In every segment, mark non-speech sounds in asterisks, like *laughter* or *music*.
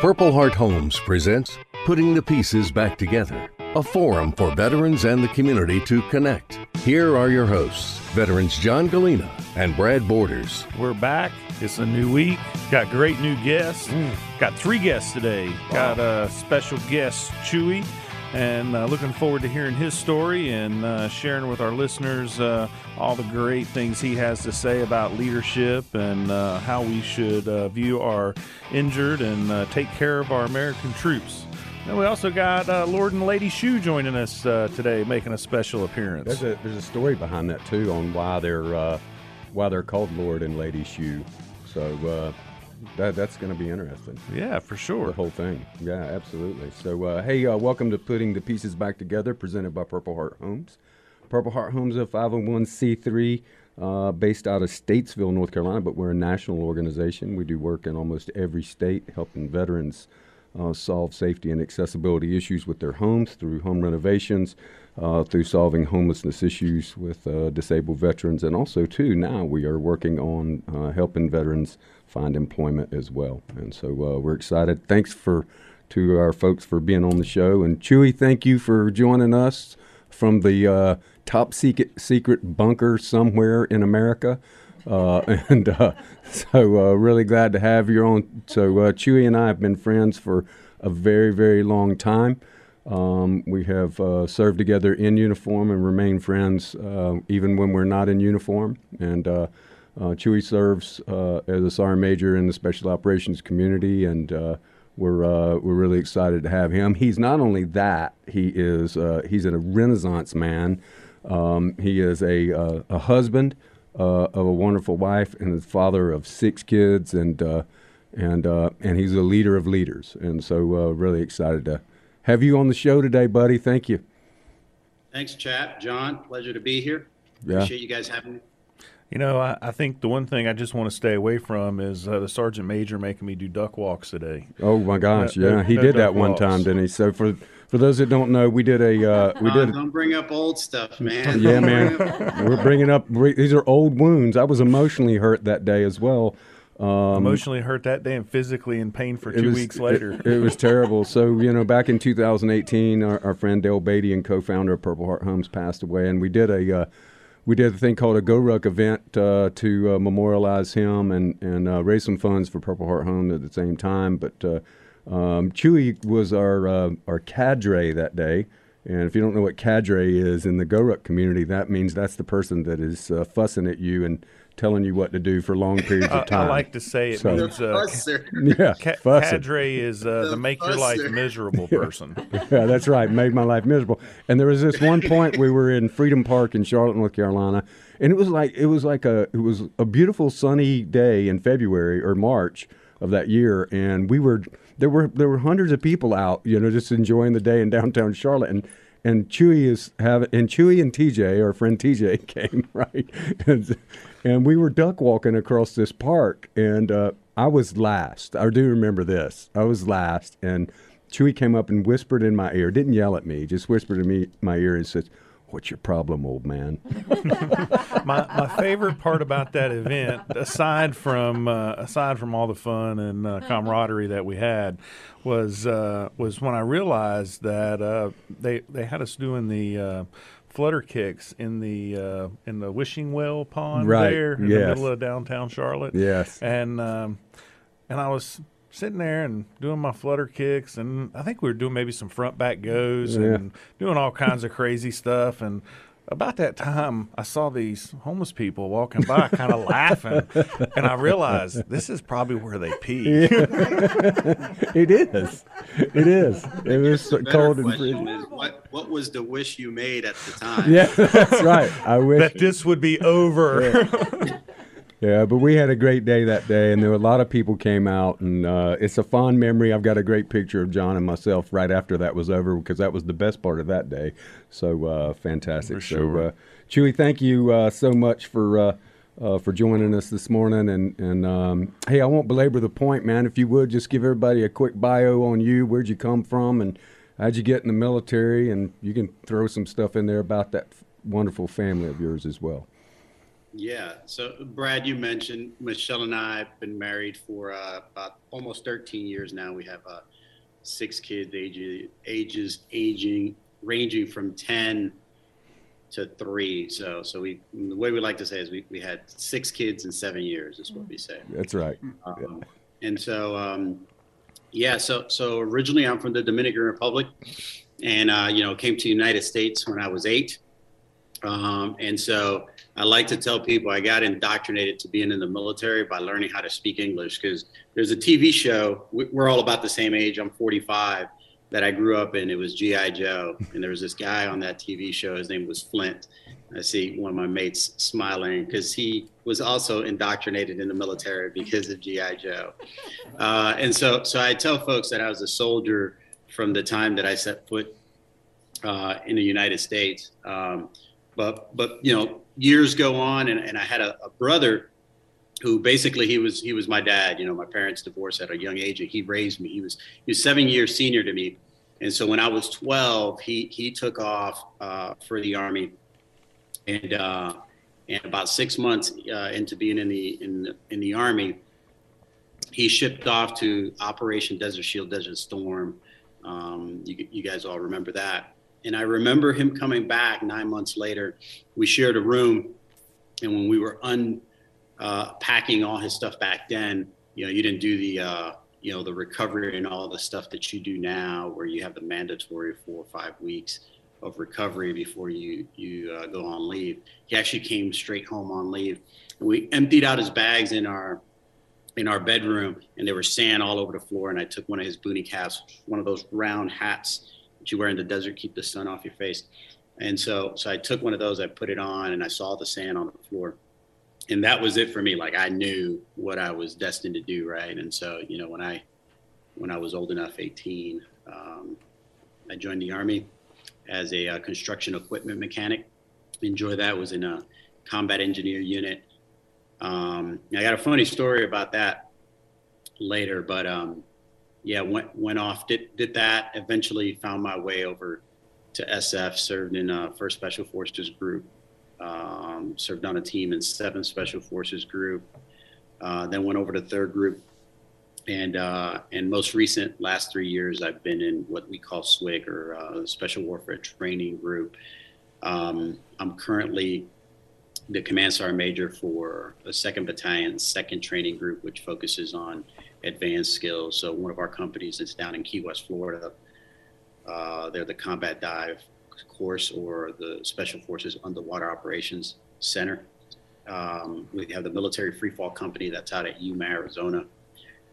Purple Heart Homes presents Putting the Pieces Back Together, a forum for veterans and the community to connect. Here are your hosts, veterans John Gallina and Brad Borders. We're back. It's a new week. Got great new guests. Mm. Got three guests today. Got a special guest, Chewy, and uh, looking forward to hearing his story and uh, sharing with our listeners uh, all the great things he has to say about leadership and uh, how we should uh, view our injured and uh, take care of our American troops. And we also got Lord and Lady Shoe joining us today, making a special appearance. There's a there's a story behind that too on why they're why they're called Lord and Lady Shoe. So that that's going to be interesting. yeah, for sure. The whole thing. Yeah, absolutely. So uh, hey, uh, welcome to putting the pieces back together, presented by Purple Heart Homes. Purple Heart Homes is a 501c3 uh, based out of Statesville, North Carolina, but we're a national organization. We do work in almost every state, helping veterans uh, solve safety and accessibility issues with their homes through home renovations, uh, through solving homelessness issues with uh, disabled veterans, and also too now we are working on uh, helping veterans find employment as well. And so uh, we're excited. Thanks for to our folks for being on the show, and Chewy, thank you for joining us from the uh, top secret secret bunker somewhere in America. Uh, *laughs* and uh, so, uh, really glad to have you on. So, uh, Chewy and I have been friends for a very, very long time. Um, we have uh, served together in uniform and remain friends even when we're not in uniform. And Chewy serves uh, as a sergeant major in the special operations community, and uh, we're uh, we're really excited to have him. He's not only that; he is uh, he's a Renaissance man. Um, he is a uh, a husband uh, of a wonderful wife and the father of six kids, and uh, and uh, and he's a leader of leaders. And so, uh, really excited to have you on the show today, buddy. Thank you. Thanks, Chap. John, pleasure to be here. Yeah. Appreciate you guys having me. You know, I, I think the one thing I just want to stay away from is uh, the sergeant major making me do duck walks today. Oh my gosh, No- no- yeah, he no did that one walks. time, didn't he? So for for those that don't know, we did a uh, *laughs* we John, did. don't bring up old stuff, *laughs* man. Yeah, man. We're bringing up these are old wounds. I was emotionally hurt that day as well. Um, Emotionally hurt that day and physically in pain for two was- weeks later. It, it was terrible. So, you know, back in 2018, our, our friend Dale Beatty and co-founder of Purple Heart Homes passed away, and we did a uh, we did a thing called a GORUCK event uh, to uh, memorialize him and and uh, raise some funds for Purple Heart Home at the same time. But uh, um, Chewy was our uh, our cadre that day. And if you don't know what cadre is in the GORUCK community, that means that's the person that is fussing at you and telling you what to do for long periods of time. I like to say it So- The means uh, fusser. *laughs* yeah, ca- cadre is uh, The the make your life miserable *laughs* person. *laughs* yeah, that's right. Made my life miserable. And there was this one point we were in Freedom Park in Charlotte, North Carolina, and it was like it was like a it was a beautiful sunny day in February or March of that year, and we were there were there were hundreds of people out, you know, just enjoying the day in downtown Charlotte, and. And Chewy is have and Chewy and TJ, our friend TJ, *laughs* came right, and, and we were duck walking across this park, and uh, I was last. I do remember this. I was last, and Chewy came up and whispered in my ear, didn't yell at me, just whispered in me my ear and said, "What's your problem, old man?" *laughs* my my favorite part about that event, aside from uh, aside from all the fun and uh, camaraderie that we had, was uh, was when I realized that uh, they they had us doing the. Uh, Flutter kicks in the uh, in the wishing well pond Right, there in yes. the middle of downtown Charlotte. Yes. and um, and I was sitting there and doing my flutter kicks, and I think we were doing maybe some front back goes Yeah. and doing all kinds of crazy stuff. And about that time, I saw these homeless people walking by, kind of *laughs* laughing, and I realized this is probably where they pee. *laughs* it is. It is. It was so cold and question frigid. is what what was the wish you made at the time? Yeah, *laughs* that's right. I wish. that this would be over. Yeah, but we had a great day that day, and there were a lot of people came out, and uh, it's a fond memory. I've got a great picture of John and myself right after that was over because that was the best part of that day. So uh, fantastic. For So, sure. uh, Chewy, thank you uh, so much for uh, uh, for joining us this morning. And and um, hey, I won't belabor the point, man. If you would just give everybody a quick bio on you, where'd you come from, and how'd you get in the military, and you can throw some stuff in there about that wonderful family of yours as well. Yeah. So, Brad, you mentioned Michelle and I have been married for uh, about almost 13 years now. We have uh, six kids, ages, ages aging, ranging from 10 to three. So, so we the way we like to say is we, we had six kids in seven years is what we say. That's right. Um, and so, um, yeah. So, so originally I'm from the Dominican Republic, and uh, you know came to the United States when I was eight. Um, and so I like to tell people I got indoctrinated to being in the military by learning how to speak English because there's a TV show. We're all about the same age. I'm 45 that I grew up in. It was G.I. Joe. And there was this guy on that TV show. His name was Flint. I see one of my mates smiling because he was also indoctrinated in the military because of GI Joe. Uh, and so, so I tell folks that I was a soldier from the time that I set foot uh, in the United States. Um, but, but you know, years go on, and, and I had a, a, brother who basically he was he was my dad. You know, my parents divorced at a young age, and he raised me. He was he was seven years senior to me, and so when I was 12, he he took off uh, for the army and uh, and about six months uh, into being in the in in the army, he shipped off to Operation Desert Shield, Desert Storm. Um, you, you guys all remember that. And I remember him coming back nine months later. We shared a room, and when we were unpacking uh, all his stuff back then, you know, you didn't do the uh, you know the recovery and all the stuff that you do now, where you have the mandatory four or five weeks of recovery before you you uh, go on leave. He actually came straight home on leave. And We emptied out his bags in our in our bedroom, and there was sand all over the floor. And I took one of his boonie caps, one of those round hats you wear in the desert, keep the sun off your face. And so, so I took one of those, I put it on, and I saw the sand on the floor, and that was it for me. Like I knew what I was destined to do, right? And so, you know, when I when I was old enough, 18, um, I joined the army as a uh, construction equipment mechanic. Enjoy that. Was in a combat engineer unit. Um, I got a funny story about that later, but um, yeah, went went off, did did that. Eventually, found my way over to SF. Served in a First Special Forces Group. Um, served on a team in Seventh Special Forces Group. Uh, then went over to Third Group and uh, and most recent last three years I've been in what we call SWIG or uh, Special Warfare Training Group. Um, I'm currently the command sergeant major for the Second Battalion Second Training Group, which focuses on advanced skills. So one of our companies is down in Key West, Florida. Uh, they're the Combat Dive Course or the Special Forces Underwater Operations Center. Um, we have the Military Free Fall Company that's out at Yuma, Arizona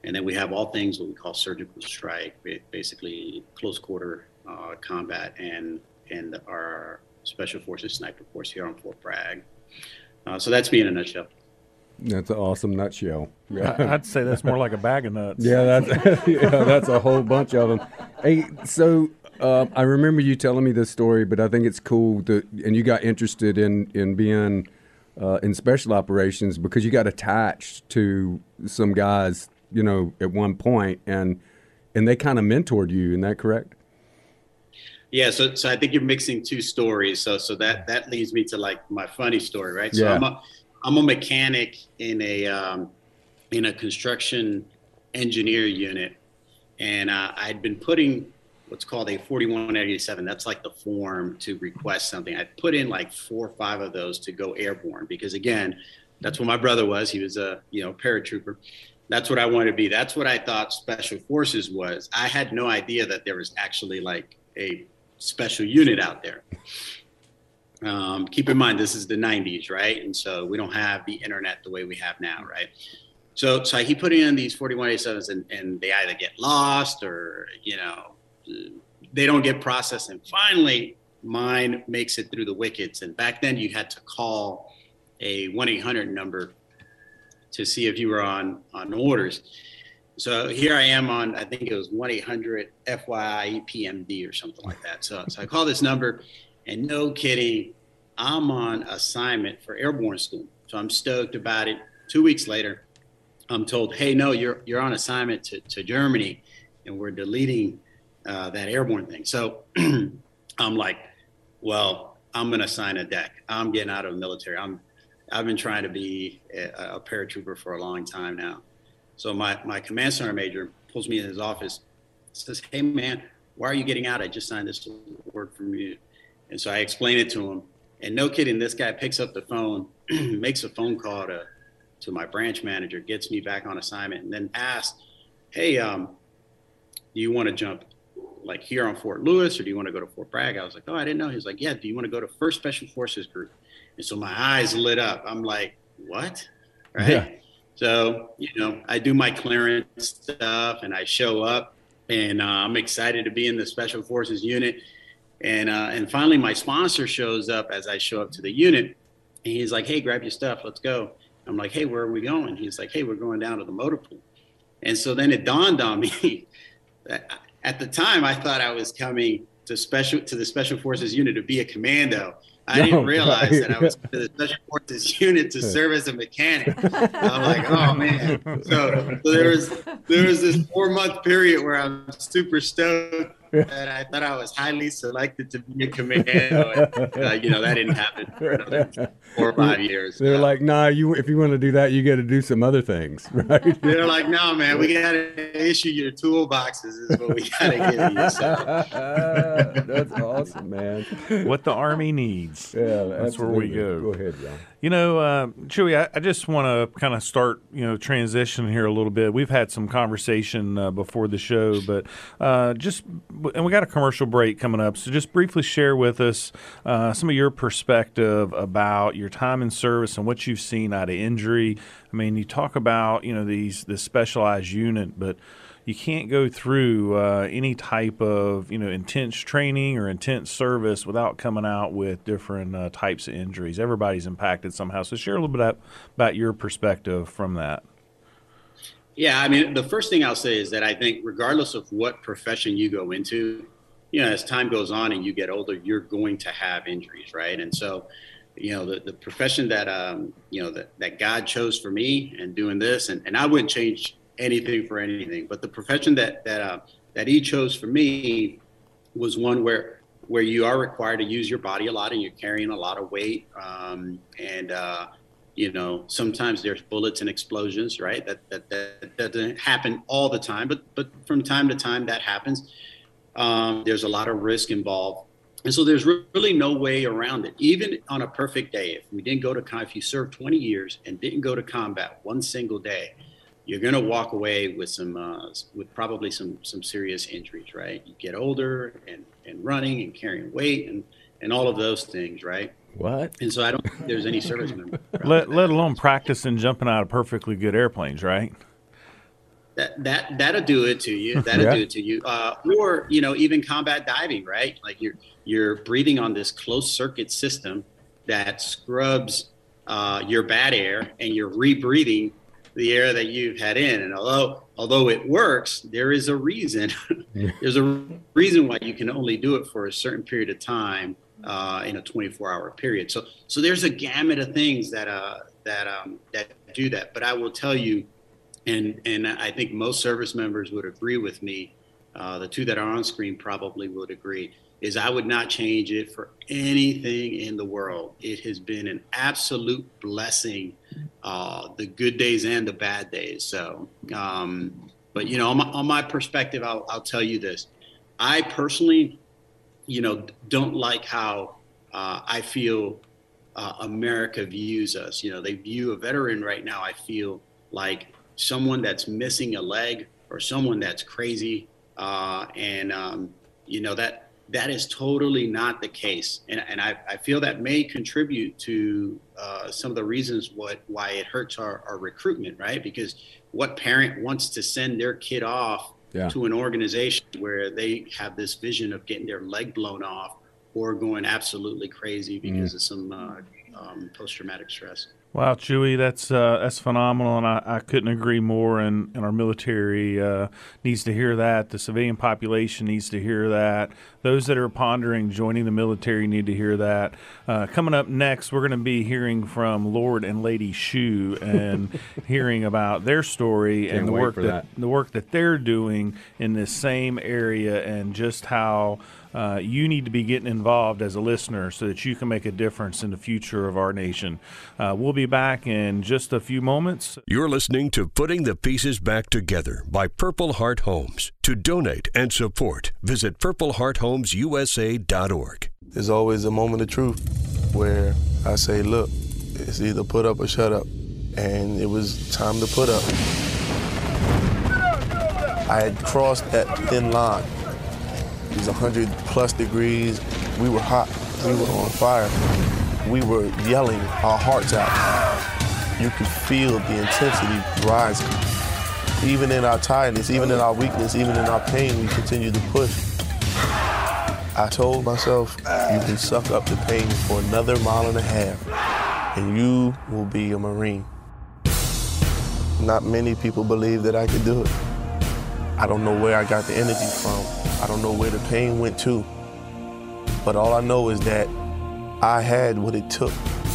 and then we have all things what we call surgical strike, basically close quarter uh, combat, and and our special forces sniper force here on Fort Bragg. Uh, so that's me in a nutshell. That's an awesome nutshell. Yeah. I'd say that's more like a bag of nuts. Yeah, that's *laughs* yeah, that's a whole bunch of them. Hey, so uh, I remember you telling me this story, but I think it's cool that and you got interested in in being uh, in special operations because you got attached to some guys you know, at one point, and and they kind of mentored you. Isn't that correct? Yeah, so so I think you're mixing two stories. So so that that leads me to like my funny story, right? So yeah. I'm a I'm a mechanic in a um, in a construction engineer unit, and uh, I'd been putting what's called a 4187. That's like the form to request something. I put in like four or five of those to go airborne because again, that's what my brother was. He was a you know paratrooper, that's what I wanted to be. That's what I thought special forces was. I had no idea that there was actually like a special unit out there. Um, keep in mind, this is the 90s, right? And so we don't have the internet the way we have now, right? So, so he put in these 4187s and, and they either get lost or, you know, they don't get processed. And finally, mine makes it through the wickets. And back then, you had to call a 1 800 number to see if you were on on orders. So here I am on, I think it was 1 800 FYI PMD or something like that. So, so I call this number, and no kidding, I'm on assignment for airborne school. So I'm stoked about it. Two weeks later, I'm told, hey, no, you're, you're on assignment to, to Germany, and we're deleting uh, that airborne thing. So *clears throat* I'm like, well, I'm going to sign a deck. I'm getting out of the military. I'm I've been trying to be a, a paratrooper for a long time now. So my, my command sergeant major pulls me in his office, says, Hey man, why are you getting out? I just signed this word from you. And so I explain it to him. And no kidding, this guy picks up the phone, *clears throat* makes a phone call to, to my branch manager, gets me back on assignment, and then asks, Hey, um, do you want to jump like here on Fort Lewis or do you want to go to Fort Bragg? I was like, Oh, I didn't know. He was like, Yeah, do you want to go to First Special Forces Group? And so my eyes lit up. I'm like, What? Right. Yeah. So, you know, I do my clearance stuff and I show up and uh, I'm excited to be in the Special Forces unit. And, uh, and finally, my sponsor shows up as I show up to the unit. And he's like, hey, grab your stuff, let's go. I'm like, hey, where are we going? He's like, hey, we're going down to the motor pool. And so then it dawned on *laughs* me that at the time I thought I was coming to special to the Special Forces unit to be a commando. I didn't realize right. that I was to the Special Forces *laughs* unit to serve as a mechanic. I'm like, oh man. So, so there was there was this four month period where I'm super stoked *laughs* and I thought I was highly selected to be a commando. And, uh, you know, that didn't happen *laughs* four or five years. They're like, nah, you if you want to do that, you got to do some other things, *laughs* right? They're like, no, man, we got to issue your toolboxes is what we got to give you. So. *laughs* that's awesome, man. What the Army needs. Yeah, that's where we go. Go ahead, John. You know, uh, Chewy, I, I just want to kind of start, you know, transition here a little bit. We've had some conversation uh, before the show, but uh, just, and we got a commercial break coming up. So just briefly share with us uh, some of your perspective about your time in service and what you've seen out of injury. I mean, you talk about, you know, these this specialized unit, but you can't go through uh, any type of you know intense training or intense service without coming out with different uh, types of injuries. Everybody's impacted somehow. So share a little bit about your perspective from that. Yeah, I mean, the first thing I'll say is that I think regardless of what profession you go into, you know, as time goes on and you get older, you're going to have injuries, right? And so, you know, the, the profession that, um, you know, that, that God chose for me and doing this, and, and I wouldn't change anything for anything. But the profession that that uh, that he chose for me was one where where you are required to use your body a lot and you're carrying a lot of weight um, and uh, you know sometimes there's bullets and explosions right that, that that that doesn't happen all the time but but from time to time that happens um, there's a lot of risk involved and so there's really no way around it even on a perfect day. If we didn't go to if you served 20 years and didn't go to combat one single day you're going to walk away with some uh, with probably some some serious injuries right? You get older and and running and carrying weight and and all of those things right? What? And so i don't think there's any service member *laughs* let, let alone practicing jumping out of perfectly good airplanes right that that that'll do it to you *laughs* that'll yeah. do it to you uh, or you know even combat diving right like you're you're breathing on this closed circuit system that scrubs uh, your bad air and you're rebreathing the air that you've had in. And although although it works, there is a reason. *laughs* there's a reason why you can only do it for a certain period of time uh, in a 24-hour period. So so there's a gamut of things that uh, that um, that do that. But I will tell you, and and I think most service members would agree with me. Uh, the two that are on screen probably would agree is I would not change it for anything in the world. It has been an absolute blessing, uh, the good days and the bad days. So, um, but you know, on my, on my perspective, I'll, I'll, tell you this: I personally, you know, don't like how uh, I feel uh, America views us. You know, they view a veteran right now. I feel like someone that's missing a leg or someone that's crazy, uh, and um, you know that that is totally not the case. And, and I, I feel that may contribute to uh, some of the reasons what why it hurts our, our recruitment, right? Because what parent wants to send their kid off yeah. to an organization where they have this vision of getting their leg blown off or going absolutely crazy because mm. of some uh, um, post traumatic stress? Wow, Chewy, that's uh, that's phenomenal, and I, I, couldn't agree more. And, and our military uh, needs to hear that. The civilian population needs to hear that. Those that are pondering joining the military need to hear that. Uh, coming up next, we're going to be hearing from Lord and Lady Shu and *laughs* hearing about their story Can't and the work that, that, the work that they're doing in this same area and just how uh, you need to be getting involved as a listener so that you can make a difference in the future of our nation. Uh, we'll be back in just a few moments. You're listening to Putting the Pieces Back Together by Purple Heart Homes. To donate and support, visit purplehearthomesusa.org. There's always a moment of truth where I say, look, it's either put up or shut up. And it was time to put up. I had crossed that thin line. It was 100 plus degrees. We were hot. We were on fire. We were yelling our hearts out. You could feel the intensity rising. Even in our tiredness, even in our weakness, even in our pain, we continued to push. I told myself, you can suck up the pain for another mile and a half, and you will be a Marine. Not many people believe that I could do it. I don't know where I got the energy from. I don't know where the pain went to. But all I know is that I had what it took.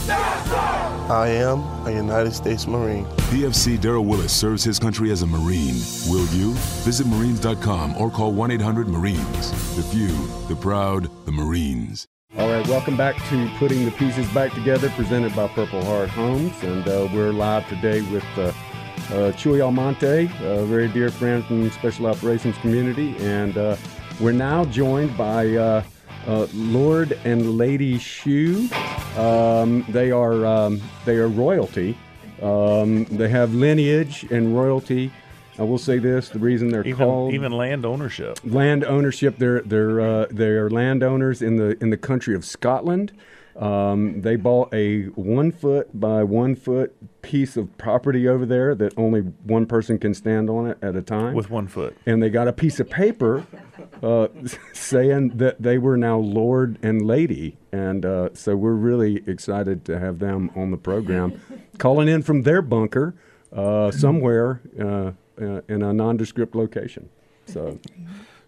I am a United States Marine. PFC Daryl Willis serves his country as a Marine. Will you? Visit Marines.com or call 1 800 Marines. The few, the proud, the Marines. All right, welcome back to Putting the Pieces Back Together, presented by Purple Heart Homes. And uh, we're live today with uh, uh, Chuy Almonte, a very dear friend from the Special Operations community. And uh, we're now joined by uh, uh, Lord and Lady Shu. Um, they are um, they are royalty. Um, they have lineage and royalty. I will say this: the reason they're Even, called even land ownership. land ownership. They're they're uh, they're landowners in the in the country of Scotland. Um, they bought a one foot by one foot piece of property over there that only one person can stand on it at a time. With one foot. and they got a piece of paper uh, *laughs* saying that they were now Lord and Lady, and uh, so we're really excited to have them on the program, calling in from their bunker uh, somewhere uh, uh, in a nondescript location. So.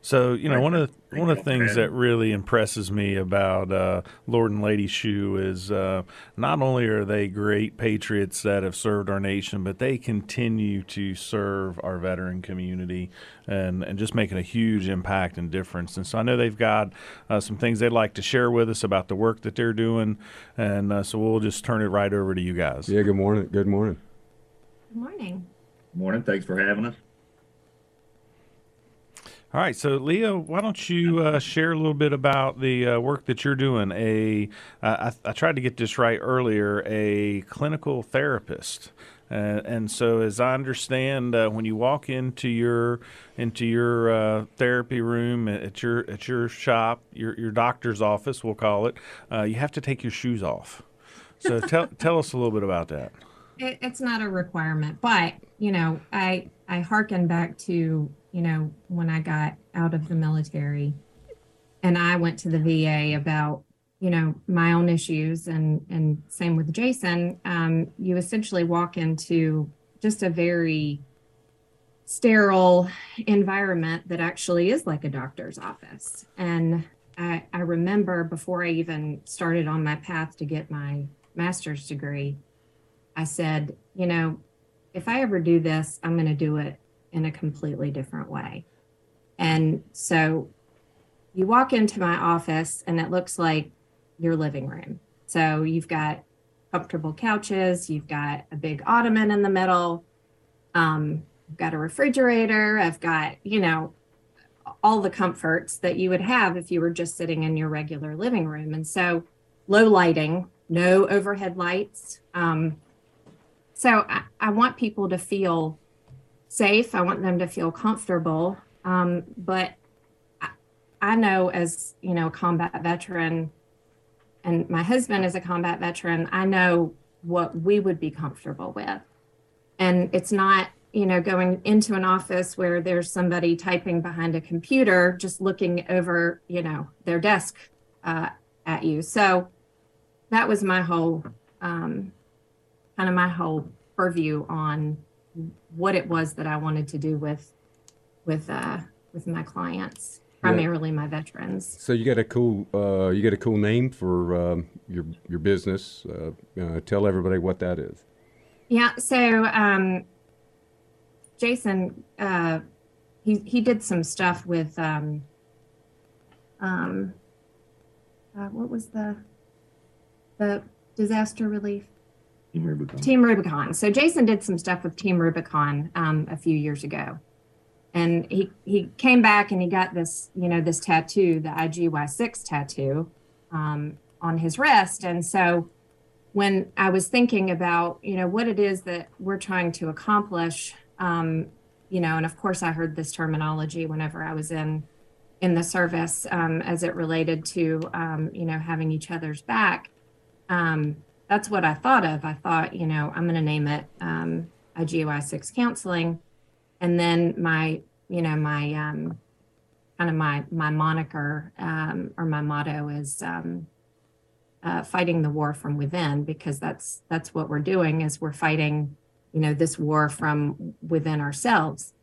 So you know one of the, one of the things that really impresses me about uh, Lord and Lady Shu is uh, not only are they great patriots that have served our nation, but they continue to serve our veteran community and and just making a huge impact and difference. And so I know they've got uh, some things they'd like to share with us about the work that they're doing, and uh, so we'll just turn it right over to you guys. Yeah, good morning. Good morning. Good morning. Morning. Thanks for having us. All right, so Leah, why don't you uh, share a little bit about the uh, work that you're doing? A, uh, I, I tried to get this right earlier, a clinical therapist. Uh, and so, as I understand, uh, when you walk into your into your uh, therapy room at your at your shop, your your doctor's office, we'll call it, uh, you have to take your shoes off. So, *laughs* tell tell us a little bit about that. It, it's not a requirement, but you know, I I hearken back to you know when I got out of the military, and I went to the VA about you know my own issues, and and same with Jason. Um, you essentially walk into just a very sterile environment that actually is like a doctor's office, and I, I remember before I even started on my path to get my master's degree, I said, you know, if I ever do this, I'm going to do it in a completely different way. And so you walk into my office and it looks like your living room. So you've got comfortable couches, you've got a big ottoman in the middle, um, I've got a refrigerator, I've got, you know, all the comforts that you would have if you were just sitting in your regular living room. And so low lighting, no overhead lights. Um, so I, I want people to feel safe. I want them to feel comfortable. Um, but I, I know as, you know, a combat veteran and my husband is a combat veteran, I know what we would be comfortable with. And it's not, you know, going into an office where there's somebody typing behind a computer, just looking over, you know, their desk uh, at you. So that was my whole, um, kind of my whole purview on what it was that I wanted to do with, with, uh, with my clients, primarily my veterans. So you got a cool uh, you got a cool name for um, your your business. Uh, uh, tell everybody what that is. Yeah. So um, Jason, uh, he he did some stuff with um, um, uh, what was the the disaster relief Team Rubicon. Team Rubicon. So Jason did some stuff with Team Rubicon um, a few years ago, and he he came back and he got this you know this tattoo, the IGY6 tattoo, um, on his wrist. And so when I was thinking about you know what it is that we're trying to accomplish, um, you know, and of course I heard this terminology whenever I was in in the service um, as it related to um, you know having each other's back. Um, that's what I thought of. I thought, you know, I'm going to name it um, IGY6 counseling, and then my, you know, my um, kind of my my moniker um, or my motto is um, uh, fighting the war from within because that's that's what we're doing is we're fighting, you know, this war from within ourselves.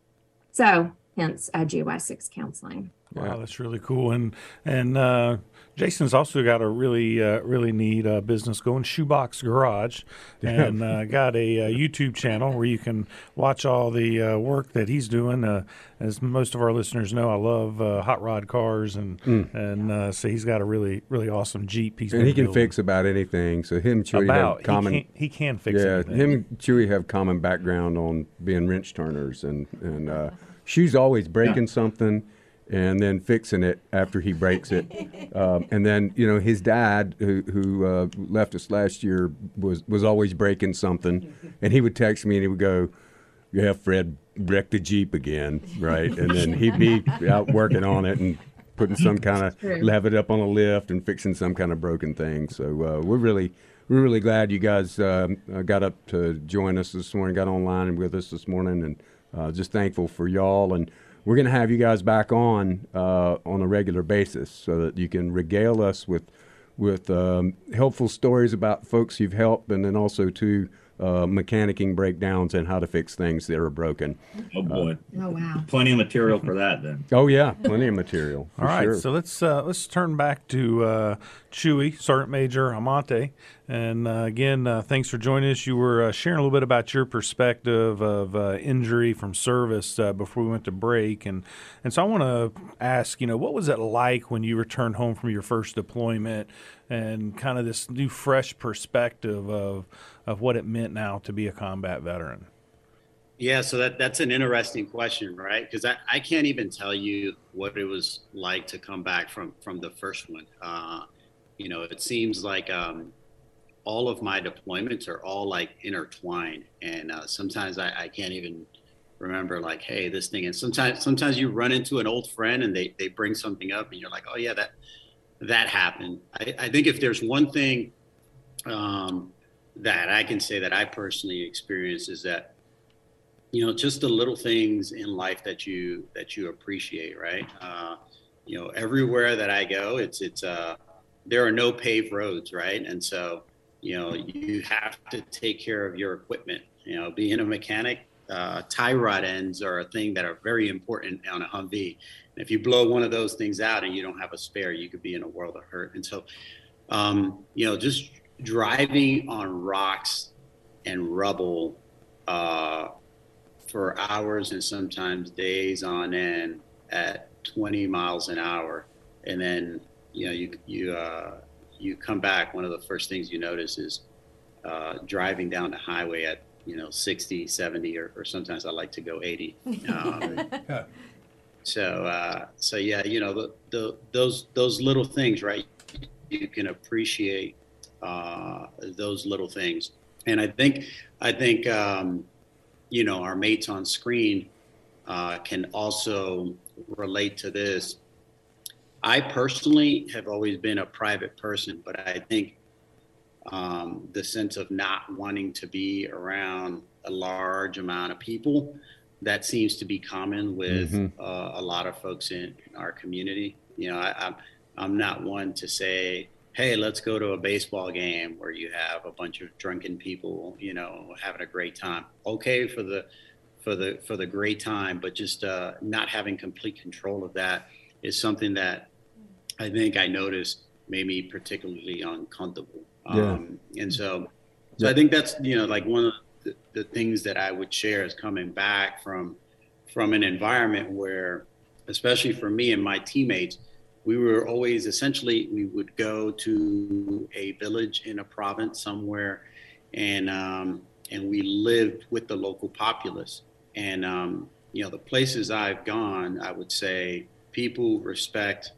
So hence IGY6 counseling. Wow, that's really cool. And and uh, Jason's also got a really uh, really neat uh, business going, Shoebox Garage, and uh, got a, uh, YouTube channel where you can watch all the uh, work that he's doing. Uh, as most of our listeners know, I love uh, hot rod cars, and and uh, so he's got a really really awesome Jeep. He's And he can building. fix about anything. So him and Chewy about have common. he, can, he can fix yeah, anything. him and Chewy have common background on being wrench turners, and and uh, she's always breaking something and then fixing it after he breaks it. um, and then you know his dad, who who uh, left us last year, was was always breaking something, and he would text me and he would go, "Yeah, Fred wrecked the Jeep again, right?" And then he'd be *laughs* out working on it and putting some kind of True. lev it up on a lift and fixing some kind of broken thing. So uh, we're really we're really glad you guys um, uh, got up to join us this morning, got online and with us this morning, and uh, just thankful for y'all. And we're going to have you guys back on uh, on a regular basis so that you can regale us with with um, helpful stories about folks you've helped, and then also to uh, mechanicking breakdowns and how to fix things that are broken. Oh boy, Oh wow. plenty of material for that then. Oh yeah, plenty of material. For All right, sure. so let's uh, let's turn back to uh, Chewy, Sergeant Major Almonte, and uh, again, uh, thanks for joining us. You were uh, sharing a little bit about your perspective of uh, injury from service uh, before we went to break, and and so I want to ask, you know, what was it like when you returned home from your first deployment, and kind of this new, fresh perspective of of what it meant now to be a combat veteran. Yeah, so that that's an interesting question, right? Because I, I can't even tell you what it was like to come back from from the first one. Uh, you know, it seems like um, all of my deployments are all like intertwined, and uh, sometimes I, I can't even remember like, hey, this thing. And sometimes sometimes you run into an old friend and they they bring something up, and you're like, oh yeah, that that happened. I, I think if there's one thing um, that I can say that I personally experienced is that you know just the little things in life that you that you appreciate right? Uh, you know everywhere that i go it's it's uh there are no paved roads right? And so you know you have to take care of your equipment. You know being a mechanic uh, tie rod ends are a thing that are very important on a humvee. And if you blow one of those things out and you don't have a spare you could be in a world of hurt. And so um, you know just driving on rocks and rubble uh, for hours and sometimes days on end at 20 miles an hour. And then you know you you uh, you come back one of the first things you notice is uh, driving down the highway at you know 60 70 or, or sometimes i like to go 80 um, *laughs* so uh, so yeah you know the, the those those little things right you can appreciate uh, those little things. And i think i think um, you know our mates on screen uh, can also relate to this. I personally have always been a private person but i think um, the sense of not wanting to be around a large amount of people that seems to be common with Mhm. uh, a lot of folks in, in our community. You know I, I'm, I'm not one to say hey let's go to a baseball game where you have a bunch of drunken people you know having a great time. Okay for the for the for the great time but just uh, not having complete control of that is something that i think i noticed made me particularly uncomfortable. Yeah. um, and so so i think that's you know like one of the, the things that i would share is coming back from from an environment where especially for me and my teammates we were always essentially we would go to a village in a province somewhere, and um, and we lived with the local populace. And um, you know, the places I've gone, I would say people respect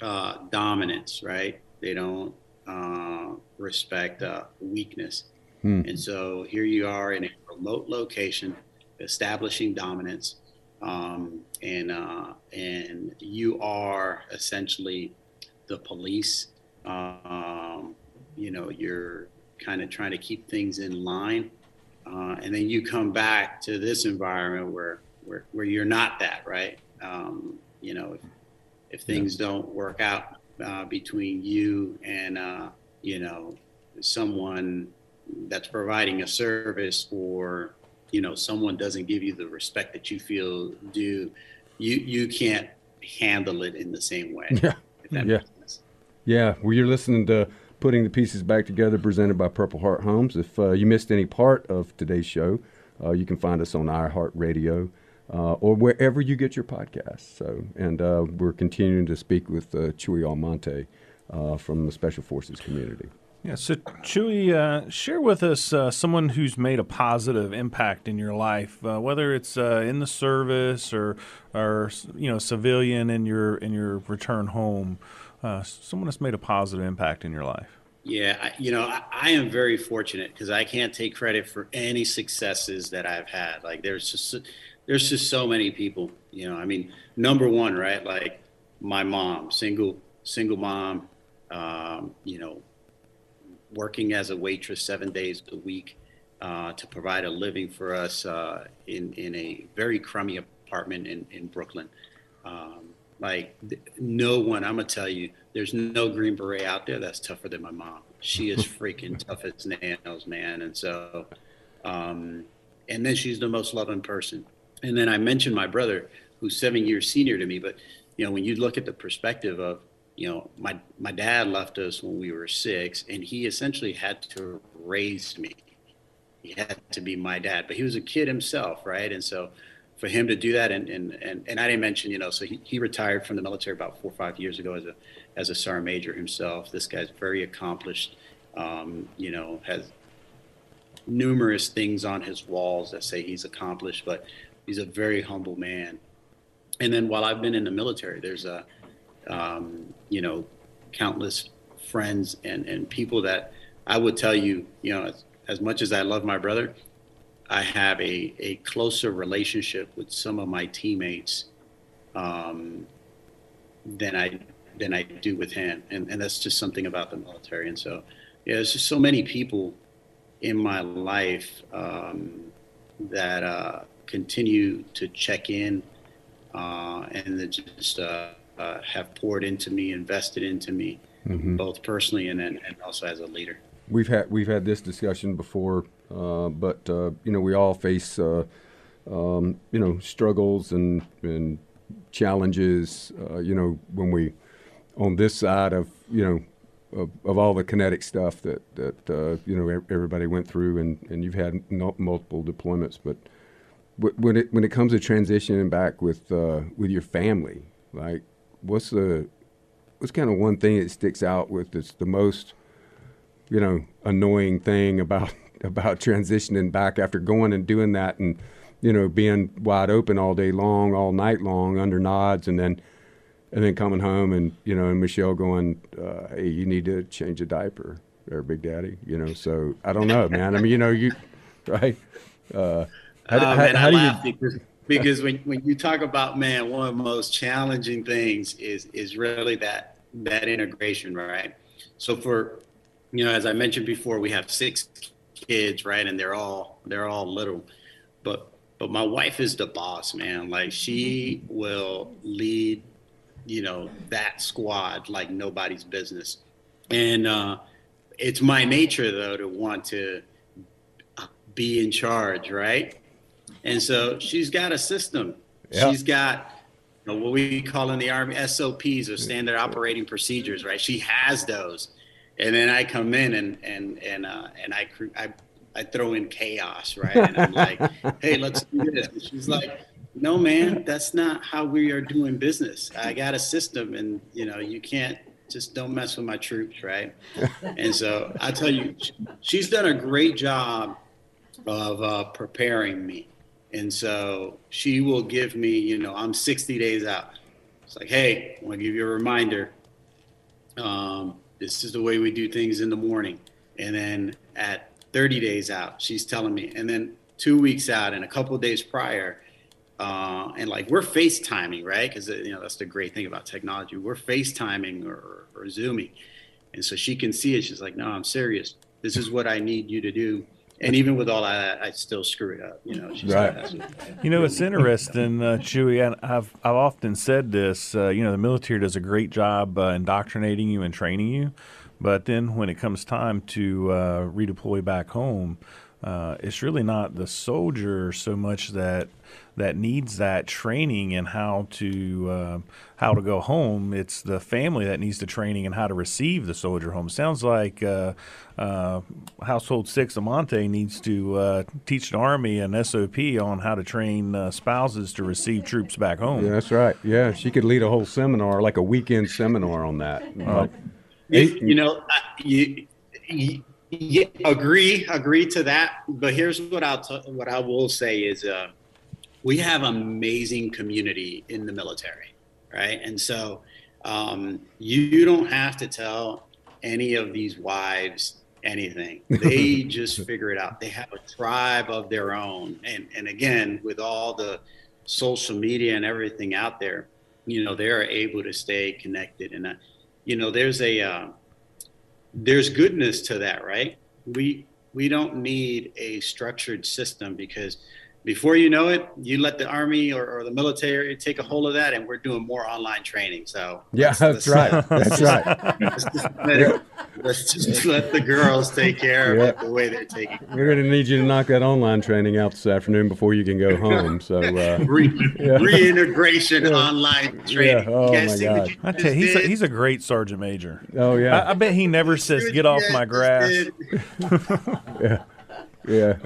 uh, dominance, right? They don't uh, respect uh, weakness. Hmm. And so here you are in a remote location, establishing dominance, um, and uh, and you are essentially the police. Um, you know, you're kind of trying to keep things in line, uh, and then you come back to this environment where where, where you're not that, right? Um, you know, if, if things don't work out uh, between you and uh, you know someone that's providing a service or you know someone doesn't give you the respect that you feel due you you can't handle it in the same way *laughs* Yeah. Yeah. Yeah, well, you're listening to Putting the Pieces Back Together, presented by Purple Heart Homes. If uh, you missed any part of today's show, uh, you can find us on iHeartRadio uh, or wherever you get your podcasts. So, and uh, we're continuing to speak with uh, Chuy Almonte uh, from the Special Forces community. Yeah, so Chewy, uh, share with us uh, someone who's made a positive impact in your life, uh, whether it's uh, in the service or, or you know, civilian in your in your return home. Uh, someone that's made a positive impact in your life. Yeah, I, you know, I, I am very fortunate because I can't take credit for any successes that I've had. Like, there's just there's just so many people. You know, I mean, number one, right? Like my mom, single single mom. Um, you know, working as a waitress seven days a week uh, to provide a living for us uh, in in a very crummy apartment in in Brooklyn. Um, like no one, I'm gonna tell you, there's no Green Beret out there that's tougher than my mom. She is *laughs* freaking tough as nails, man. And so, um, and then she's the most loving person. And then I mentioned my brother, who's seven years senior to me. But you know, when you look at the perspective of, you know, my my dad left us when we were six, and he essentially had to raise me. He had to be my dad, but he was a kid himself, right? And so for him to do that and and and, and I didn't mention, you know, so he, he retired from the military about four or five years ago as a as a sergeant major himself. This guy's very accomplished, um, you know, has numerous things on his walls that say he's accomplished, but he's a very humble man. And then while I've been in the military, there's a, um, you know, countless friends and, and people that I would tell you, you know, as, as much as I love my brother, I have a, a closer relationship with some of my teammates um, than I than I do with him, and and that's just something about the military. And so, yeah, there's just so many people in my life um, that uh, continue to check in uh, and just uh, uh, have poured into me, invested into me, both personally and then and also as a leader. We've had we've had this discussion before, uh, but uh, you know we all face uh, um, you know struggles and and challenges. Uh, you know when we on this side of you know of, of all the kinetic stuff that that uh, you know everybody went through, and, and you've had no, multiple deployments, but wh- when it when it comes to transitioning back with uh, with your family, like what's the what's kind of one thing that sticks out with that's the most you know annoying thing about *laughs* about transitioning back after going and doing that and you know being wide open all day long all night long under nods and then and then coming home and you know and Michelle going uh, hey you need to change a diaper there big daddy you know so I don't know man. I mean you know you *laughs* right? Uh, how, do- Oh, how- man, how do you because, because when, when you talk about man, one of the most challenging things is is really that that integration, right? So for you know, as I mentioned before, we have six kids, right, and they're all they're all little, but but my wife is the boss, man. Like she will lead, you know, that squad like nobody's business, and uh, it's my nature though to want to be in charge, right? And so she's got a system. Yeah. She's got you know, what we call in the Army SOPs or standard operating procedures, right? She has those. And then I come in and and and uh, and I, I I throw in chaos, right? And I'm like, *laughs* hey, let's do this. And she's like, no, man, that's not how we are doing business. I got a system, and you know, you can't just don't mess with my troops, right? *laughs* and so I tell you, she's done a great job of uh, preparing me, and so she will give me, you know, I'm 60 days out. It's like, hey, I want to give you a reminder. Um, this is the way we do things in the morning, and then at 30 days out, she's telling me, and then two weeks out, and a couple of days prior uh, and like we're FaceTiming, right? Because you know that's the great thing about technology. We're FaceTiming or, or Zooming, and so she can see it. She's like, "No, I'm serious. This is what I need you to do." And even with all that, I still screw it up. You know, she's Right. You know, it's interesting, uh, Chewy. And I've I've often said this. Uh, you know, the military does a great job uh, indoctrinating you and training you, but then when it comes time to uh, redeploy back home, uh, it's really not the soldier so much that that needs that training and how to uh, how to go home. It's the family that needs the training and how to receive the soldier home. Sounds like uh, uh, Household Six Almonte needs to uh, teach the army an SOP on how to train uh, spouses to receive troops back home. Yeah, that's right. Yeah, she could lead a whole seminar, like a weekend seminar on that. Uh, you, you know, I- you, you, you agree, agree to that. But here's what I'll t- what I will say is, uh, we have amazing community in the military, right? And so um, you don't have to tell any of these wives anything. *laughs* They just figure it out. They have a tribe of their own, and and again, with all the social media and everything out there, you know, they're able to stay connected. And uh, you know, there's a uh, there's goodness to that, right? We we don't need a structured system because before you know it, you let the army or, or the military take a hold of that, and we're doing more online training. So Yeah, let's- that's right. *laughs* uh, That's right. let's just let, it- let's just let the girls take care of Yeah. it the way they're taking. We're going to need you to knock that online training out this afternoon before you can go home. So, uh, *laughs* Re- Yeah. Reintegration Yeah. online training. Yeah. Oh, my God. I tell you, just he's a, he's a great sergeant major. oh yeah, I, I bet he never says, "Get off my grass." *laughs* yeah, yeah.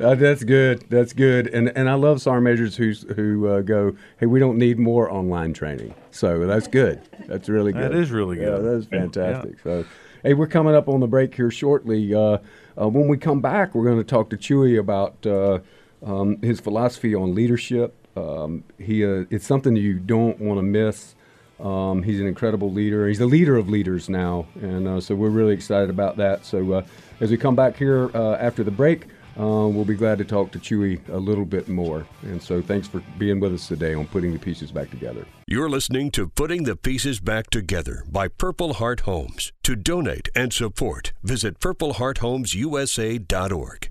Uh, that's good. That's good. And and I love sergeant majors who's who uh, go, hey, we don't need more online training. So that's good. That's really good. That is really Yeah, good. that is fantastic. So, hey, we're coming up on the break here shortly. Uh, uh, when we come back, we're going to talk to Chewy about uh, um, his philosophy on leadership. Um, he uh, it's something you don't want to miss. Um, he's an incredible leader. He's the leader of leaders now, and uh, so we're really excited about that. So uh, as we come back here uh, after the break, uh, we'll be glad to talk to Chewy a little bit more. And so thanks for being with us today on putting the pieces back together. You're listening to Putting the Pieces Back Together by Purple Heart Homes. To donate and support, visit purplehearthomesusa.org.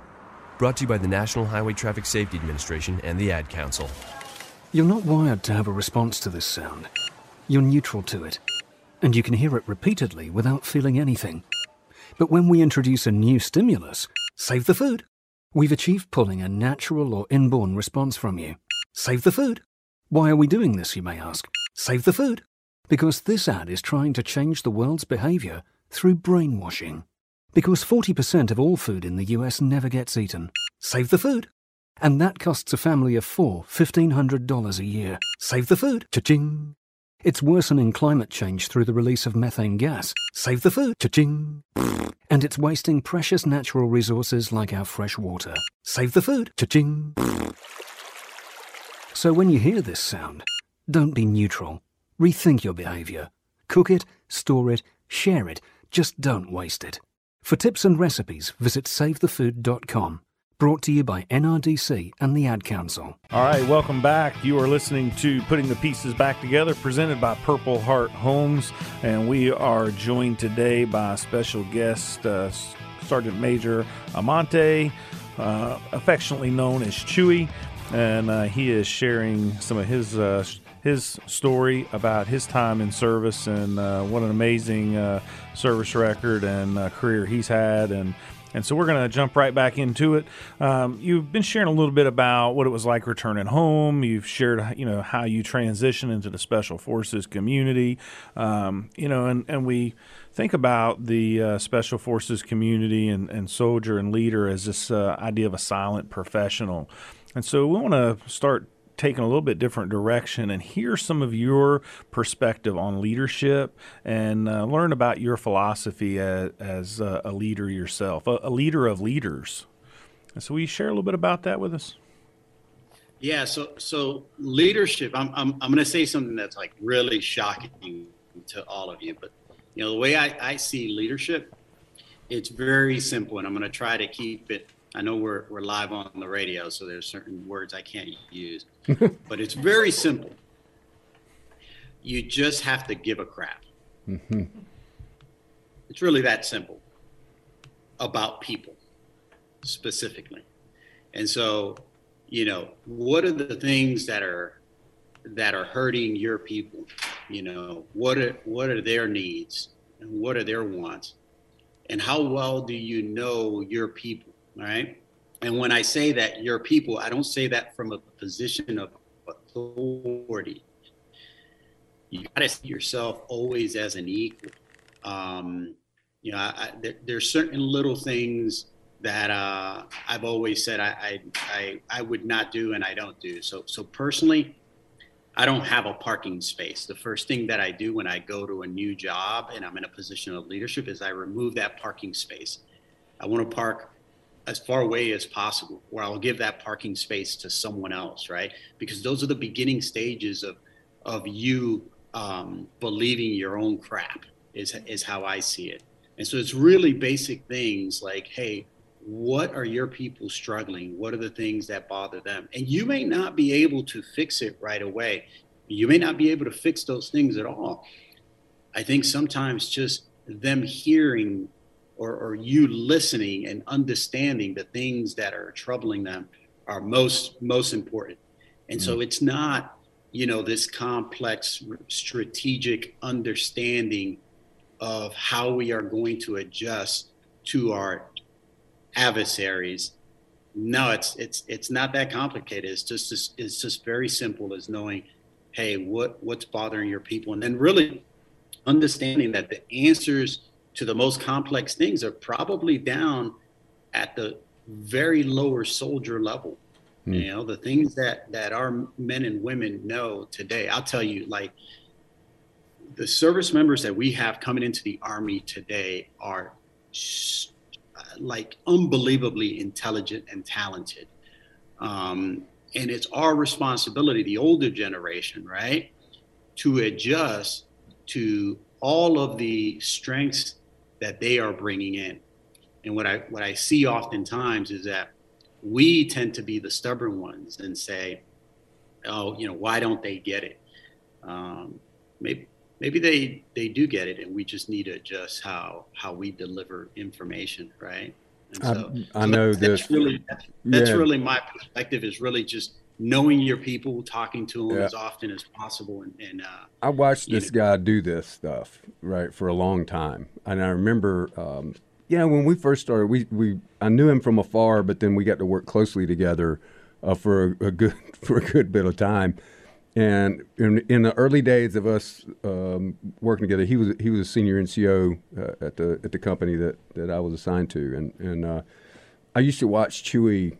Brought to you by the National Highway Traffic Safety Administration and the Ad Council. You're not wired to have a response to this sound. You're neutral to it, and you can hear it repeatedly without feeling anything. But when we introduce a new stimulus, save the food, we've achieved pulling a natural or inborn response from you. Save the food. Why are we doing this, you may ask? Save the food. Because this ad is trying to change the world's behavior through brainwashing. Because 40% of all food in the US never gets eaten. Save the food. And that costs a family of four $1,500 a year. Save the food. Cha-ching. It's worsening climate change through the release of methane gas. Save the food. Cha-ching. And it's wasting precious natural resources like our fresh water. Save the food. Cha-ching. So when you hear this sound, don't be neutral. Rethink your behavior. Cook it, store it, share it. Just don't waste it. For tips and recipes, visit savethefood.com. Brought to you by NRDC and the Ad Council. All right, welcome back. You are listening to Putting the Pieces Back Together, presented by Purple Heart Homes. And we are joined today by special guest, uh, Sergeant Major Almonte, uh, affectionately known as Chewy. And uh, he is sharing some of his uh, his story about his time in service and uh, what an amazing uh, service record and uh, career he's had. And and so we're going to jump right back into it. Um, you've been sharing a little bit about what it was like returning home. You've shared, you know, how you transitioned into the Special Forces community. Um, you know, and, and we think about the uh, Special Forces community and, and soldier and leader as this uh, idea of a silent professional. And so we want to start taken a little bit different direction and hear some of your perspective on leadership and uh, learn about your philosophy as, as a leader yourself, a, a, leader of leaders. And so, will you share a little bit about that with us? Yeah. So, so leadership. I'm I'm I'm going to say something that's like really shocking to all of you, but you know the way I, I see leadership, it's very simple, and I'm going to try to keep it I know we're, we're live on the radio, so there's certain words I can't use, *laughs* but it's very simple. You just have to give a crap. Mm-hmm. It's really that simple about people specifically. And so, you know, what are the things that are that are hurting your people? You know, what are what are their needs and what are their wants? And how well do you know your people? Right? And when I say that your people, I don't say that from a position of authority. You got to see yourself always as an equal. Um, you know, I, I, there, there's certain little things that uh, I've always said I, I, I I would not do and I don't do. So so personally, I don't have a parking space. The first thing that I do when I go to a new job and I'm in a position of leadership is I remove that parking space. I want to park as far away as possible where I'll give that parking space to someone else, right? Because those are the beginning stages of of you um, believing your own crap is is how I see it. And so it's really basic things like, hey, what are your people struggling? What are the things that bother them? And you may not be able to fix it right away. You may not be able to fix those things at all. I think sometimes just them hearing or, or you listening and understanding the things that are troubling them are most most important. And mm. so it's not you know this complex strategic understanding of how we are going to adjust to our adversaries. No it's it's it's not that complicated. It's just it's just very simple as knowing hey what what's bothering your people? And then really understanding that the answers to the most complex things are probably down at the very lower soldier level. Mm. You know, the things that that our men and women know today. I'll tell you, like the service members that we have coming into the army today are like unbelievably intelligent and talented. Um, and it's our responsibility, the older generation, right, to adjust to all of the strengths that they are bringing in. And what I what I see oftentimes is that we tend to be the stubborn ones and say, "Oh, you know, why don't they get it?" Um, maybe maybe they they do get it, and we just need to adjust how how we deliver information, right? And so, I, I know that's, that's really that's, that's yeah. really my perspective is really just knowing your people, talking to them yeah. as often as possible. And, and uh, I watched this know. guy do this stuff right for a long time, and I remember, um, you know, when we first started, we we I knew him from afar, but then we got to work closely together uh, for a, a, good *laughs* for a good bit of time. And in, in the early days of us um, working together, he was he was a senior NCO uh, at the at the company that, that I was assigned to, and and uh, I used to watch Chewy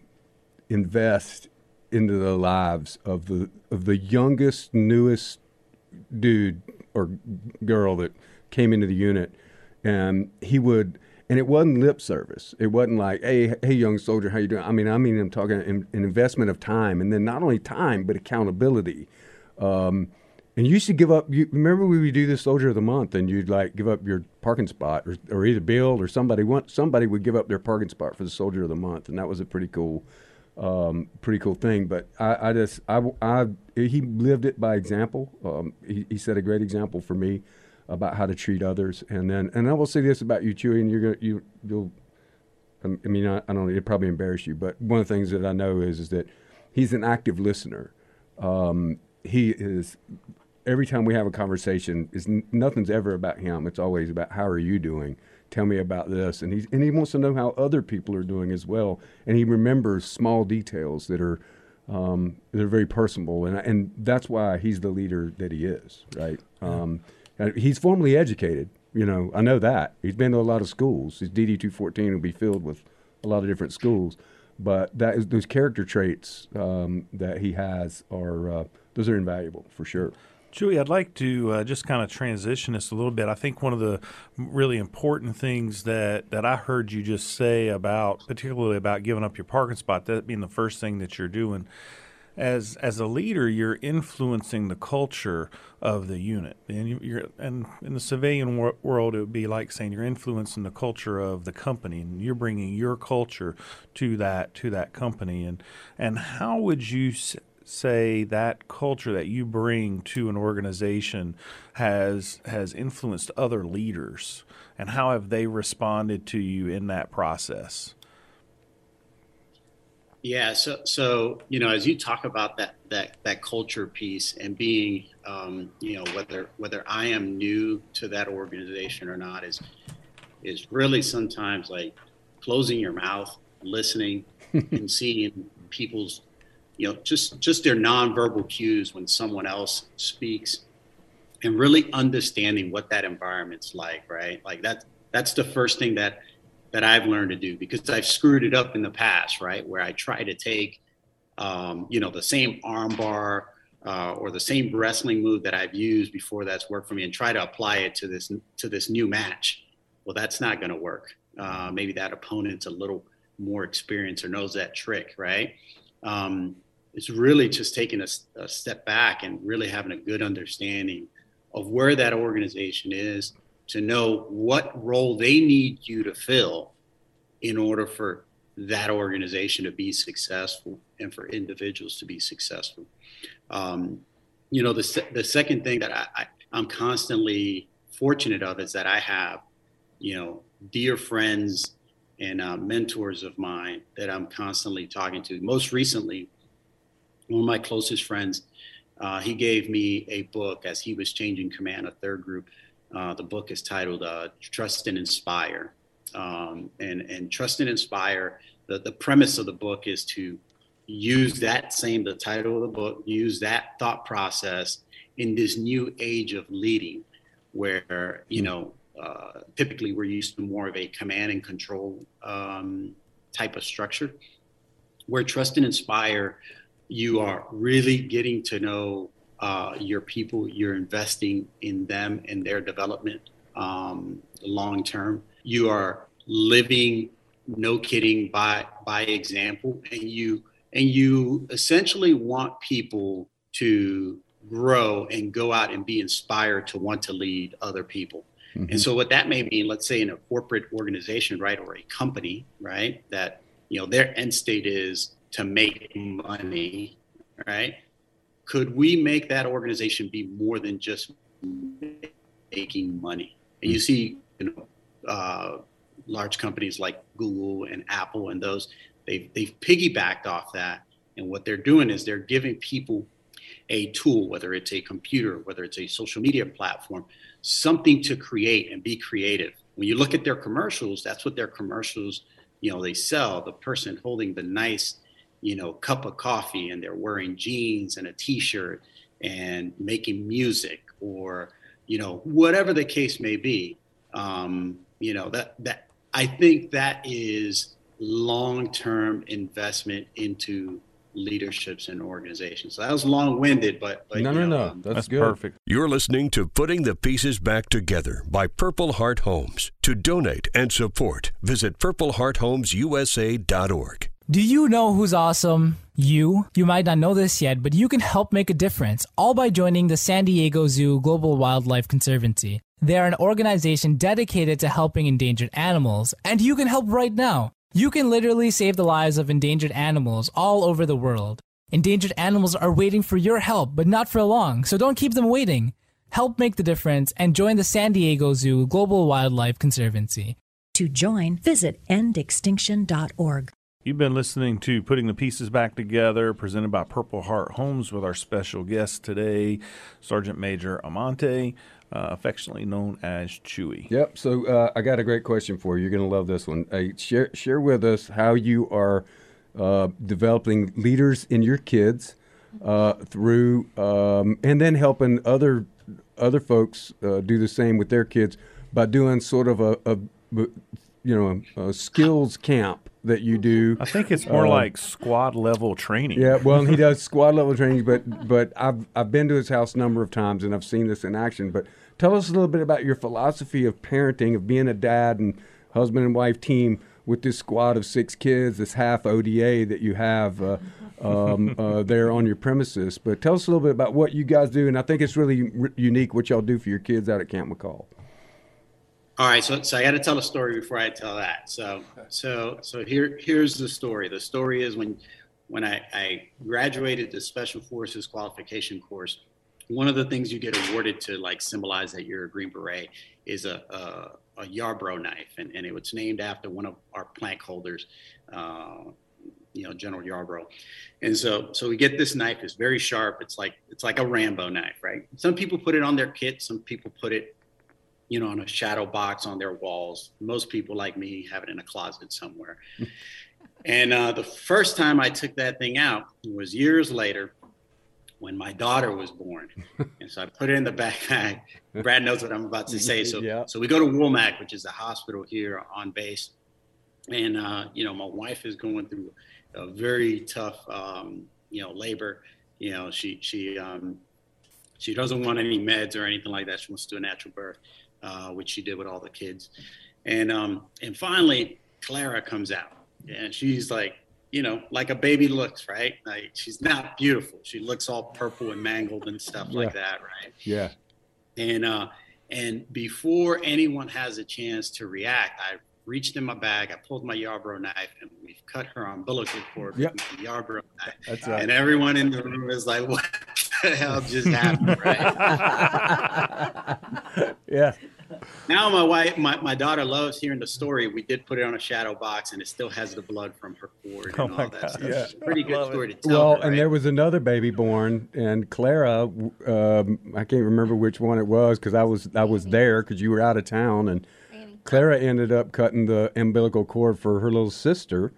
invest into the lives of the of the youngest, newest dude or girl that came into the unit, and he would. And it wasn't lip service. It wasn't like, "Hey, hey, young soldier, how you doing?" I mean, I mean, I'm talking an, investment of time, and then not only time but accountability. Um, And you used to give up. You remember we would do the Soldier of the Month, and you'd like give up your parking spot, or, or either Bill or somebody. Somebody would give up their parking spot for the Soldier of the Month, and that was a pretty cool, um, pretty cool thing. But I, I just, I, I, he lived it by example. Um, he, he set a great example for me about how to treat others. And then, and I will say this about you, Chewy, and you're gonna, you, you'll, I mean, I, I don't it probably embarrass you, but one of the things that I know is, is that he's an active listener. Um, he is every time we have a conversation, is nothing's ever about him. It's always about how are you doing. Tell me about this, and he and he wants to know how other people are doing as well. And he remembers small details that are um, that are very personal, and and that's why he's the leader that he is. Right? Um, he's formally educated. You know, I know that he's been to a lot of schools. His DD two fourteen will be filled with a lot of different schools, but that is those character traits um, that he has are uh, those are invaluable for sure. Chewy, I'd like to uh, just kind of transition this a little bit. I think one of the really important things that, that I heard you just say about, particularly about giving up your parking spot, that being the first thing that you're doing. As as a leader, you're influencing the culture of the unit, and you, are and in the civilian wor- world, it would be like saying you're influencing the culture of the company, and you're bringing your culture to that to that company. And and how would you say that culture that you bring to an organization has has influenced other leaders and how have they responded to you in that process? Yeah so so you know as you talk about that that that culture piece and being um, you know whether whether i am new to that organization or not is is really sometimes like closing your mouth listening *laughs* and seeing people's you know, just just their nonverbal cues when someone else speaks, and really understanding what that environment's like, right? Like that that's the first thing that that I've learned to do because I've screwed it up in the past, right? Where I try to take, um, you know, the same armbar uh, or the same wrestling move that I've used before that's worked for me and try to apply it to this to this new match. Well, that's not going to work. Uh, maybe that opponent's a little more experienced or knows that trick, right? Um, is really just taking a, a, step back and really having a good understanding of where that organization is to know what role they need you to fill in order for that organization to be successful and for individuals to be successful. Um, you know, the, the second thing that I, I, I'm constantly fortunate of is that I have, you know, dear friends and uh, mentors of mine that I'm constantly talking to. Most recently, one of my closest friends, uh, he gave me a book as he was changing command of third group. Uh, the book is titled uh, Trust and Inspire. Um, and, and Trust and Inspire, the, the premise of the book is to use that same, the title of the book, use that thought process in this new age of leading where, you know, uh, typically we're used to more of a command and control um, type of structure where Trust and Inspire you are really getting to know uh, your people. You're investing in them and their development um, long term. You are living, no kidding, by by example, and you and you essentially want people to grow and go out and be inspired to want to lead other people. Mm-hmm. And so what that may mean, let's say in a corporate organization, right, or a company, right, that you know their end state is to make money, right? Could we make that organization be more than just making money? And you see, you know, uh, large companies like Google and Apple and those, they've, they've piggybacked off that. And what they're doing is they're giving people a tool, whether it's a computer, whether it's a social media platform, something to create and be creative. When you look at their commercials, that's what their commercials, you know, they sell. The person holding the nice you know, cup of coffee and they're wearing jeans and a t-shirt and making music or, you know, whatever the case may be. Um, you know, that, that I think that is long-term investment into leaderships and organizations. So that was long-winded, but, but no, no, know, no, um, that's, that's perfect. You're listening to Putting the Pieces Back Together by Purple Heart Homes. To donate and support, visit PurpleHeartHomesUSA.org. Do you know who's awesome? You, you might not know this yet, but you can help make a difference, all by joining the San Diego Zoo Global Wildlife Conservancy. They are an organization dedicated to helping endangered animals, and you can help right now. You can literally save the lives of endangered animals all over the world. Endangered animals are waiting for your help, but not for long, so don't keep them waiting. Help make the difference and join the San Diego Zoo Global Wildlife Conservancy. To join, visit endextinction.org. You've been listening to Putting the Pieces Back Together, presented by Purple Heart Homes, with our special guest today, Sergeant Major Almonte, uh, affectionately known as Chewy. Yep. So uh, I got a great question for you. You're going to love this one. Hey, share share with us how you are uh, developing leaders in your kids uh, through, um, and then helping other other folks uh, do the same with their kids by doing sort of a, a you know a skills camp that you do. I think it's more Uh, like squad level training. Yeah, *laughs* well, he does squad level training, but but I've I've been to his house a number of times and I've seen this in action. But tell us a little bit about your philosophy of parenting, of being a dad and husband and wife team with this squad of six kids, this half ODA that you have uh, um, uh, there on your premises. But tell us a little bit about what you guys do, and I think it's really r- unique what y'all do for your kids out at Camp McCall. All right, so so I got to tell a story before I tell that. So so so here here's the story. The story is when when I, I graduated the Special Forces qualification course, one of the things you get awarded to like symbolize that you're a Green Beret is a a, a Yarborough knife, and, and it was named after one of our plank holders, uh, you know, General Yarborough. And so so we get this knife. It's very sharp. It's like it's like a Rambo knife, right? Some people put it on their kit. Some people put it you know, on a shadow box on their walls. Most people like me have it in a closet somewhere. *laughs* and uh, the first time I took that thing out was years later when my daughter was born. *laughs* and so I put it in the backpack. Brad knows what I'm about to say. So, Yeah. so we go to Womack, which is a hospital here on base. And, uh, you know, my wife is going through a very tough, um, you know, labor. You know, she, she, um, she doesn't want any meds or anything like that. She wants to do a natural birth uh, which she did with all the kids. And um, and finally, Clara comes out, and she's like, you know, like a baby looks, right? Like she's not beautiful. She looks all purple and mangled and stuff like that, right? Yeah. And uh, and before anyone has a chance to react, I reached in my bag, I pulled my Yarborough knife, and we've cut her umbilical cord Yep. with the Yarborough knife. That's right. And everyone in the room is like, *laughs* "What hell just happened?" Right? *laughs* Yeah. Now my wife, my, my daughter loves hearing the story. We did put it on a shadow box, and it still has the blood from her cord Oh and my all that God. stuff. Yeah. It's a pretty good story to tell. Well, her, and there was another baby born, and Clara, um, I can't remember which one it was because I was I was there because you were out of town, and Clara ended up cutting the umbilical cord for her little sister,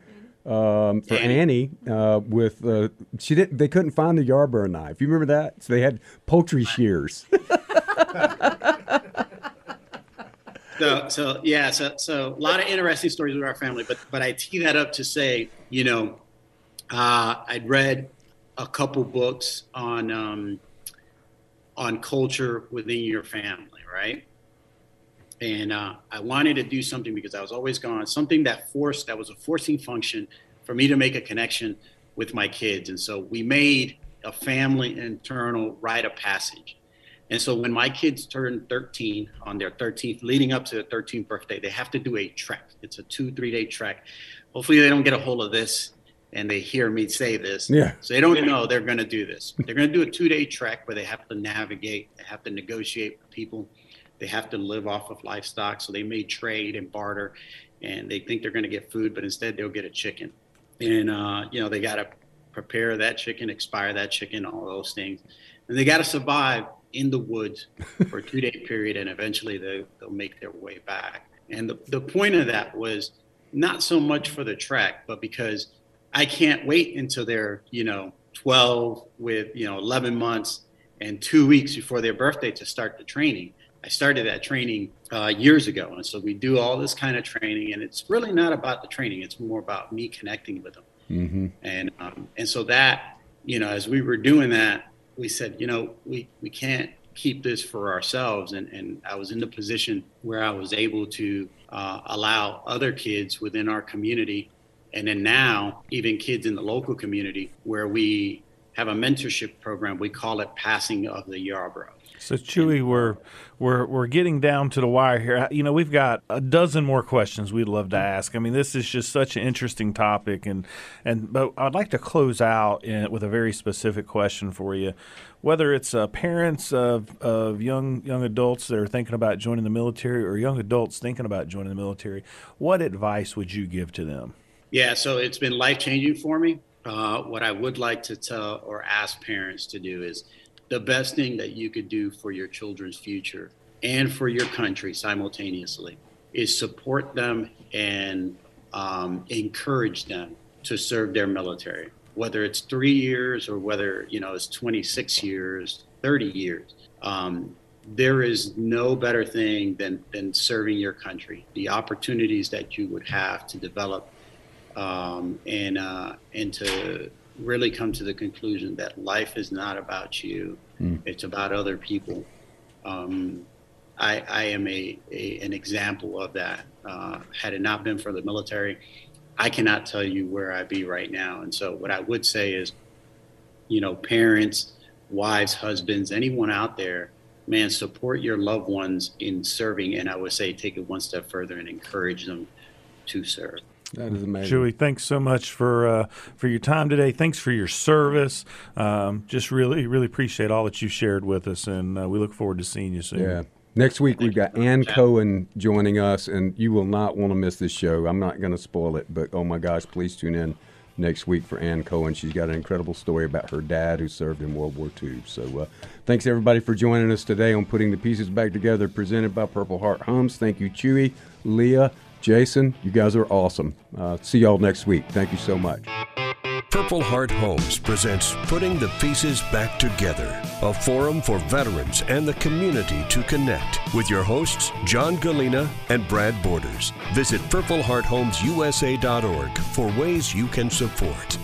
um, for Annie. uh, with uh, she didn't they couldn't find the Yarborough knife. You remember that? So they had poultry shears. *laughs* So, so yeah, so so a lot of interesting stories with our family, but but I tee that up to say, you know, uh, I'd read a couple books on um, on culture within your family, right? And uh, I wanted to do something because I was always gone, something that forced that was a forcing function for me to make a connection with my kids, and so we made a family internal rite of passage. And so when my kids turn 13 on their 13th, leading up to their 13th birthday, they have to do a trek. It's a two, three day trek. Hopefully they don't get a hold of this and they hear me say this. Yeah. So they don't know they're going to do this. They're going to do a two day trek where they have to navigate, they have to negotiate with people, they have to live off of livestock. So they may trade and barter and they think they're going to get food, but instead they'll get a chicken. And, uh, you know, they got to prepare that chicken, expire that chicken, all those things. And they got to survive in the woods *laughs* for a two day period and eventually they, they'll make their way back. And the, the point of that was not so much for the trek, but because I can't wait until they're, you know, 12 with, you know, 11 months and two weeks before their birthday to start the training. I started that training uh, years ago. And so we do all this kind of training, and it's really not about the training, it's more about me connecting with them. mm-hmm. And, um, and so that, you know, as we were doing that, we said, you know, we, we can't keep this for ourselves. And, and I was in the position where I was able to uh, allow other kids within our community And then now, even kids in the local community where we have a mentorship program, we call it Passing of the Yarborough. So Chewy, we're we're we're getting down to the wire here. You know, we've got a dozen more questions we'd love to ask. I mean, this is just such an interesting topic, and and but I'd like to close out in, with a very specific question for you. Whether it's uh, parents of, of young young adults that are thinking about joining the military, or young adults thinking about joining the military, what advice would you give to them? Yeah, so it's been life changing for me. Uh, what I would like to tell or ask parents to do is the best thing that you could do for your children's future and for your country simultaneously is support them and um, encourage them to serve their military whether it's three years or whether you know it's 26 years 30 years. Um, there is no better thing than than serving your country the opportunities that you would have to develop um, and uh, and to really come to the conclusion that life is not about you; mm. it's about other people. Um, I, I, am a, a, an example of that. Uh, had it not been for the military, I cannot tell you where I'd be right now. And so, what I would say is, you know, parents, wives, husbands, anyone out there, man, support your loved ones in serving. And I would say take it one step further and encourage them to serve. That is amazing. Chewy, thanks so much for uh, for your time today. Thanks for your service. Um, just really, really appreciate all that you shared with us, and uh, we look forward to seeing you soon. Yeah. Next week we've got Ann Cohen joining us, and you will not want to miss this show. I'm not going to spoil it, but oh my gosh, please tune in next week for Ann Cohen. She's got an incredible story about her dad who served in World War II. So uh, thanks everybody for joining us today on Putting the Pieces Back Together, presented by Purple Heart Homes. Thank you, Chewy, Leah. Jason, you guys are awesome. Uh, see y'all next week. Thank you so much. Purple Heart Homes presents Putting the Pieces Back Together, a forum for veterans and the community to connect with your hosts, John Gallina and Brad Borders. Visit purplehearthomesusa.org for ways you can support.